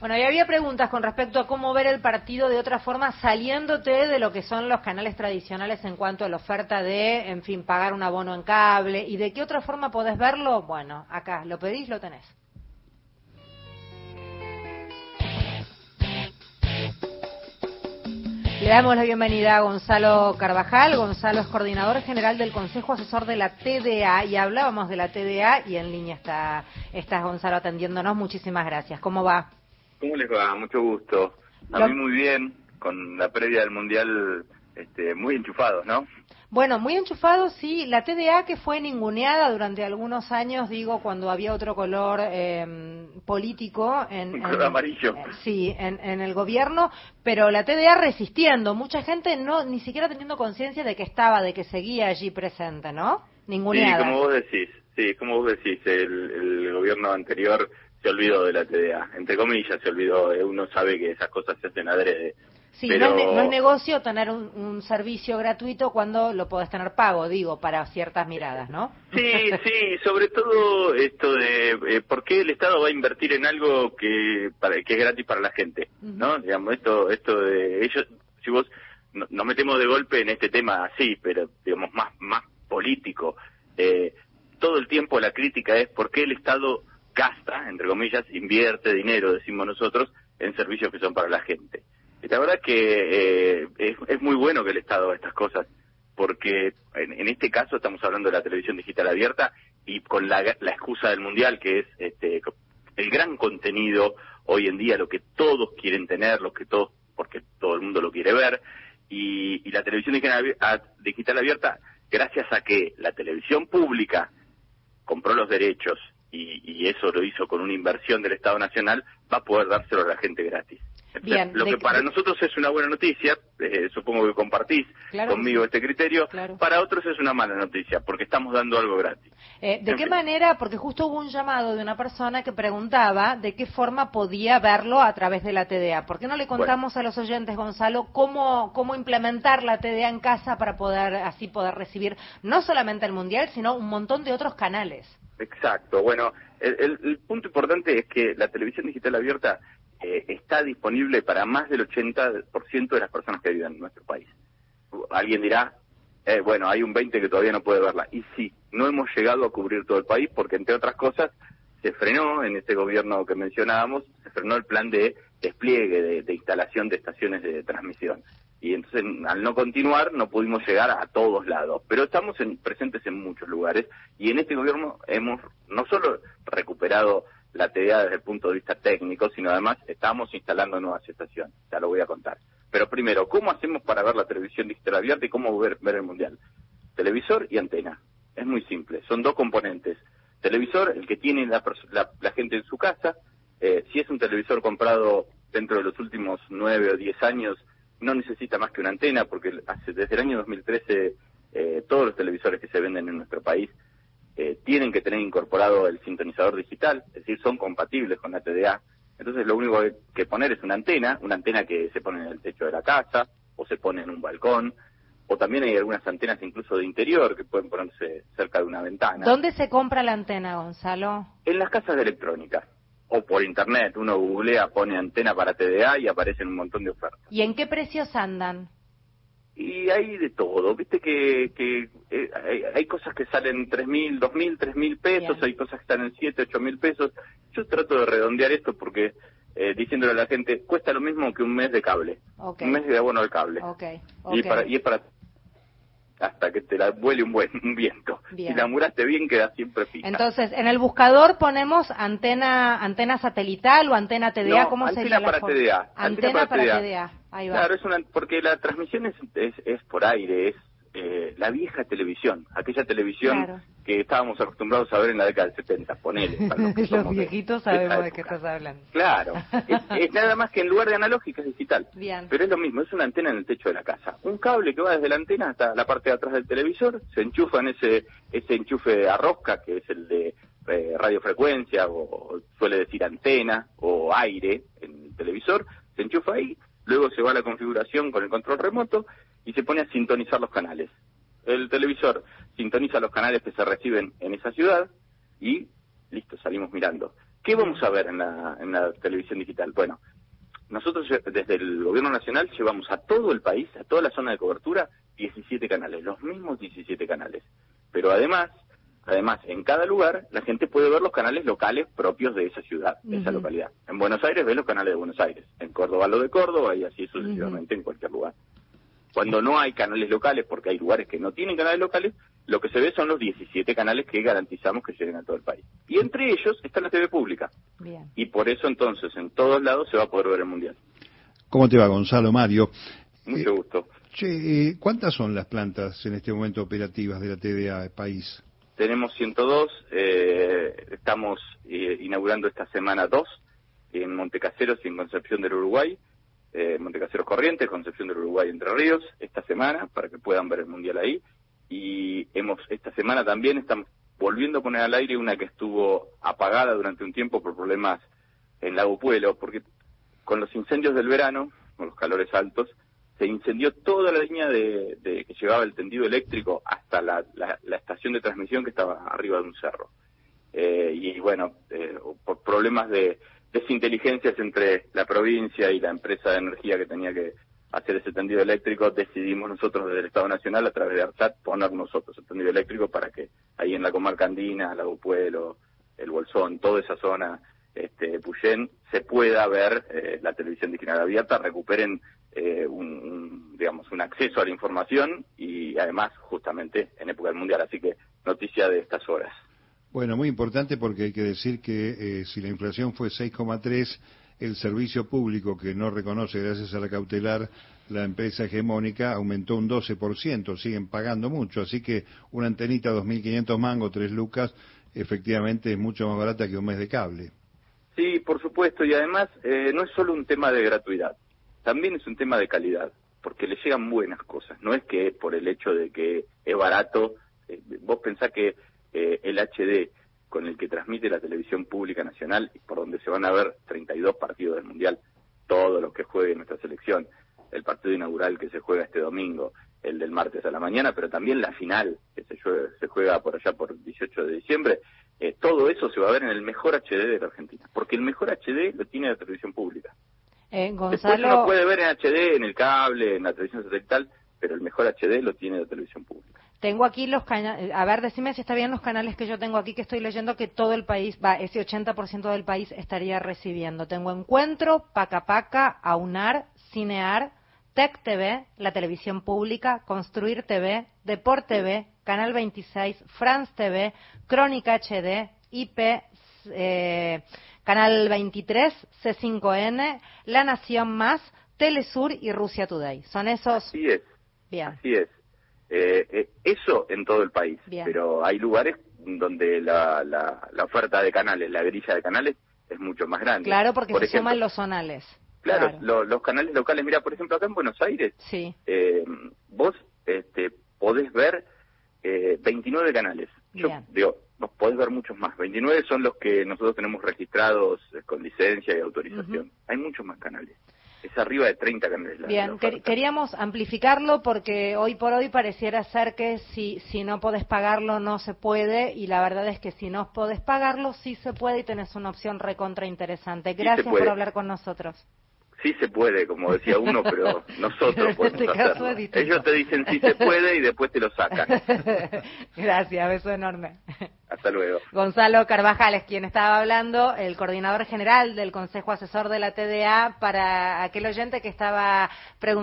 Bueno, y había preguntas con respecto a cómo ver el partido de otra forma, saliéndote de lo que son los canales tradicionales en cuanto a la oferta de, en fin, pagar un abono en cable. ¿Y de qué otra forma podés verlo? Bueno, acá, lo pedís, lo tenés. Le damos la bienvenida a Gonzalo Carvajal. Gonzalo es coordinador general del Consejo Asesor de la TDA y hablábamos de la TDA y en línea está, está Gonzalo atendiéndonos. Muchísimas gracias. ¿Cómo va? ¿Cómo les va? Mucho gusto. A mí muy bien, con la previa del Mundial este, muy enchufados, ¿no? Bueno, muy enchufados, sí. La TDA que fue ninguneada durante algunos años, digo, cuando había otro color eh, político. En, Un color amarillo. Eh, sí, en, en, el gobierno, pero la TDA resistiendo. Mucha gente no ni siquiera teniendo conciencia de que estaba, de que seguía allí presente, ¿no? Ninguneada. Sí, como vos decís, sí, como vos decís, el, el gobierno anterior se olvidó de la TDA. Entre comillas, se olvidó. Uno sabe que esas cosas se hacen adrede Sí, no, es, no, es, negocio tener un, un, servicio gratuito cuando lo podés tener pago, digo, para ciertas miradas, ¿no? Sí, sí, sobre todo esto de eh, por qué el Estado va a invertir en algo que para, que es gratis para la gente, ¿no? Uh -huh. Digamos, esto esto de ellos, si vos no, nos metemos de golpe en este tema así, pero digamos más más político, eh, todo el tiempo la crítica es por qué el Estado gasta, entre comillas, invierte dinero, decimos nosotros, en servicios que son para la gente. La verdad que eh, es, es, muy bueno que el Estado haga estas cosas, porque en, en, este caso estamos hablando de la televisión digital abierta y con la, la excusa del Mundial, que es este, el gran contenido hoy en día, lo que todos quieren tener, lo que todos, porque todo el mundo lo quiere ver, y, y la televisión digital abierta, gracias a que la televisión pública compró los derechos y, y eso lo hizo con una inversión del Estado Nacional, va a poder dárselo a la gente gratis. Bien, lo que para nosotros es una buena noticia, eh, supongo que compartís claro, conmigo este criterio, claro. para otros es una mala noticia, porque estamos dando algo gratis. Eh, ¿De en qué fin. manera? Porque justo hubo un llamado de una persona que preguntaba de qué forma podía verlo a través de la TDA. ¿Por qué no le contamos bueno. a los oyentes, Gonzalo, cómo, cómo implementar la TDA en casa para poder así poder recibir no solamente el Mundial, sino un montón de otros canales? Exacto. Bueno, el, punto importante es que la televisión digital abierta eh, está disponible para más del 80% de las personas que viven en nuestro país. Alguien dirá, eh, bueno, hay un 20 que todavía no puede verla. Y sí, no hemos llegado a cubrir todo el país porque, entre otras cosas, se frenó en este gobierno que mencionábamos, se frenó el plan de despliegue, de, de instalación de estaciones de transmisión. Y entonces, al no continuar, no pudimos llegar a todos lados. Pero estamos en, presentes en muchos lugares y en este gobierno hemos no solo recuperado la TDA desde el punto de vista técnico, sino además estamos instalando nuevas estaciones, ya lo voy a contar. Pero primero, ¿cómo hacemos para ver la televisión digital abierta y cómo ver, ver el Mundial? Televisor y antena. Es muy simple, son dos componentes. Televisor, el que tiene la, la, la gente en su casa, eh, si es un televisor comprado dentro de los últimos nueve o diez años, no necesita más que una antena, porque hace, desde el año 2013 eh, todos los televisores que se venden en nuestro país eh, tienen que tener incorporado el sintonizador digital, es decir, son compatibles con la TDA. Entonces lo único que, que poner es una antena, una antena que se pone en el techo de la casa o se pone en un balcón, o también hay algunas antenas incluso de interior que pueden ponerse cerca de una ventana. ¿Dónde se compra la antena, Gonzalo? En las casas de electrónica o por internet. Uno googlea, pone antena para TDA y aparecen un montón de ofertas. ¿Y en qué precios andan? y hay de todo, viste que, que eh, hay, hay, cosas que salen tres mil, dos mil, tres mil pesos, Bien. hay cosas que están en siete, ocho mil pesos. Yo trato de redondear esto porque eh, diciéndole a la gente cuesta lo mismo que un mes de cable, okay. un mes de abono al cable. Okay. Okay. Y, para, y es para hasta que te la vuele un buen un viento. Bien. Si la muraste bien queda siempre fija. Entonces, en el buscador ponemos antena antena satelital o antena TDA, no, ¿cómo antena sería para la TDA. Antena, antena para, para TDA. TDA. Ahí va. Claro, es una, porque la transmisión es, es, es por aire, es eh, la vieja televisión, aquella televisión claro. que estábamos acostumbrados a ver en la década del 70, ponele. Para los, que los viejitos de, sabemos de, de, qué estás hablando. Claro, es, es, nada más que en lugar de analógica es digital. Bien. Pero es lo mismo, es una antena en el techo de la casa. Un cable que va desde la antena hasta la parte de atrás del televisor, se enchufa en ese, ese enchufe a rosca, que es el de eh, radiofrecuencia, o, o suele decir antena, o aire en el televisor, se enchufa ahí, luego se va a la configuración con el control remoto y se pone a sintonizar los canales. El televisor sintoniza los canales que se reciben en esa ciudad y listo, salimos mirando. ¿Qué vamos a ver en la, en la televisión digital? Bueno, nosotros desde el Gobierno Nacional llevamos a todo el país, a toda la zona de cobertura, 17 canales, los mismos 17 canales. Pero además, además, en cada lugar la gente puede ver los canales locales propios de esa ciudad, de esa localidad. En Buenos Aires ve los canales de Buenos Aires, en Córdoba lo de Córdoba y así sucesivamente en cualquier lugar. Cuando no hay canales locales, porque hay lugares que no tienen canales locales, lo que se ve son los 17 canales que garantizamos que lleguen a todo el país. Y entre ellos está la TV pública. Y por eso entonces en todos lados se va a poder ver el Mundial. ¿Cómo te va, Gonzalo Mario? Mucho gusto. Che, eh, ¿cuántas son las plantas en este momento operativas de la TVA país? Tenemos 102, eh, estamos eh, inaugurando esta semana dos en Montecaseros y en Concepción del Uruguay eh, Montecaseros Corrientes, Concepción del Uruguay, Entre Ríos, esta semana, para que puedan ver el Mundial ahí. Y hemos, esta semana también estamos volviendo a poner al aire una que estuvo apagada durante un tiempo por problemas en Lago Puelo, porque con los incendios del verano, con los calores altos, se incendió toda la línea de, que llevaba el tendido eléctrico hasta la, estación de transmisión que estaba arriba de un cerro. Eh, y bueno, eh, por problemas de, desinteligencias entre la provincia y la empresa de energía que tenía que hacer ese tendido eléctrico, decidimos nosotros desde el Estado Nacional, a través de ARSAT, poner nosotros el tendido eléctrico para que ahí en la comarca andina, Lago Pueblo, el Bolsón, toda esa zona, este, Puyén, se pueda ver eh, la televisión digital abierta, recuperen eh, un, digamos, un acceso a la información y además justamente en época del Mundial. Así que noticia de estas horas. Bueno, muy importante porque hay que decir que eh, si la inflación fue 6,3, el servicio público que no reconoce gracias a la cautelar la empresa hegemónica aumentó un 12%, siguen pagando mucho, así que una antenita 2.500 mangos, 3 lucas, efectivamente es mucho más barata que un mes de cable. Sí, por supuesto, y además eh, no es solo un tema de gratuidad, también es un tema de calidad, porque le llegan buenas cosas, no es que por el hecho de que es barato, eh, vos pensás que eh, el HD con el que transmite la televisión pública nacional y por donde se van a ver 32 partidos del Mundial, todos los que juegue nuestra selección, el partido inaugural que se juega este domingo, el del martes a la mañana, pero también la final que se juega, se juega por allá por 18 de diciembre, eh, todo eso se va a ver en el mejor HD de la Argentina, porque el mejor HD lo tiene la televisión pública. Eh, Gonzalo... Después uno puede ver en HD, en el cable, en la televisión satelital, pero el mejor HD lo tiene la televisión pública. Tengo aquí los canales, a ver, decime si está bien los canales que yo tengo aquí, que estoy leyendo que todo el país, va, ese 80% del país estaría recibiendo. Tengo Encuentro, Paca Paca, Aunar, Cinear, Tech TV, la televisión pública, Construir TV, Deport TV, Canal 26, France TV, Crónica HD, IP, eh, Canal 23, C5N, La Nación Más, Telesur y Rusia Today. Son esos. Así es. Bien. Así es. Eh, eh, eso en todo el país, pero hay lugares donde la, la, oferta de canales, la grilla de canales es mucho más grande. Claro, porque se suman los zonales. Claro, los canales locales. Mira, por ejemplo, acá en Buenos Aires, sí. eh, vos este, podés ver eh, 29 canales. Yo digo, vos podés ver muchos más. 29 son los que nosotros tenemos registrados con licencia y autorización. Hay muchos más canales es arriba de 30 canales. Bien, queríamos amplificarlo porque hoy por hoy pareciera ser que si, si no podés pagarlo no se puede y la verdad es que si no podés pagarlo sí se puede y tenés una opción recontra interesante. Gracias por hablar con nosotros. Sí se puede, como decía uno, pero nosotros podemos este hacerlo. Ellos te dicen sí se puede y después te lo sacan. Gracias, beso enorme. Hasta luego. Gonzalo Carvajal es quien estaba hablando, el coordinador general del Consejo Asesor de la TDA, para aquel oyente que estaba preguntando.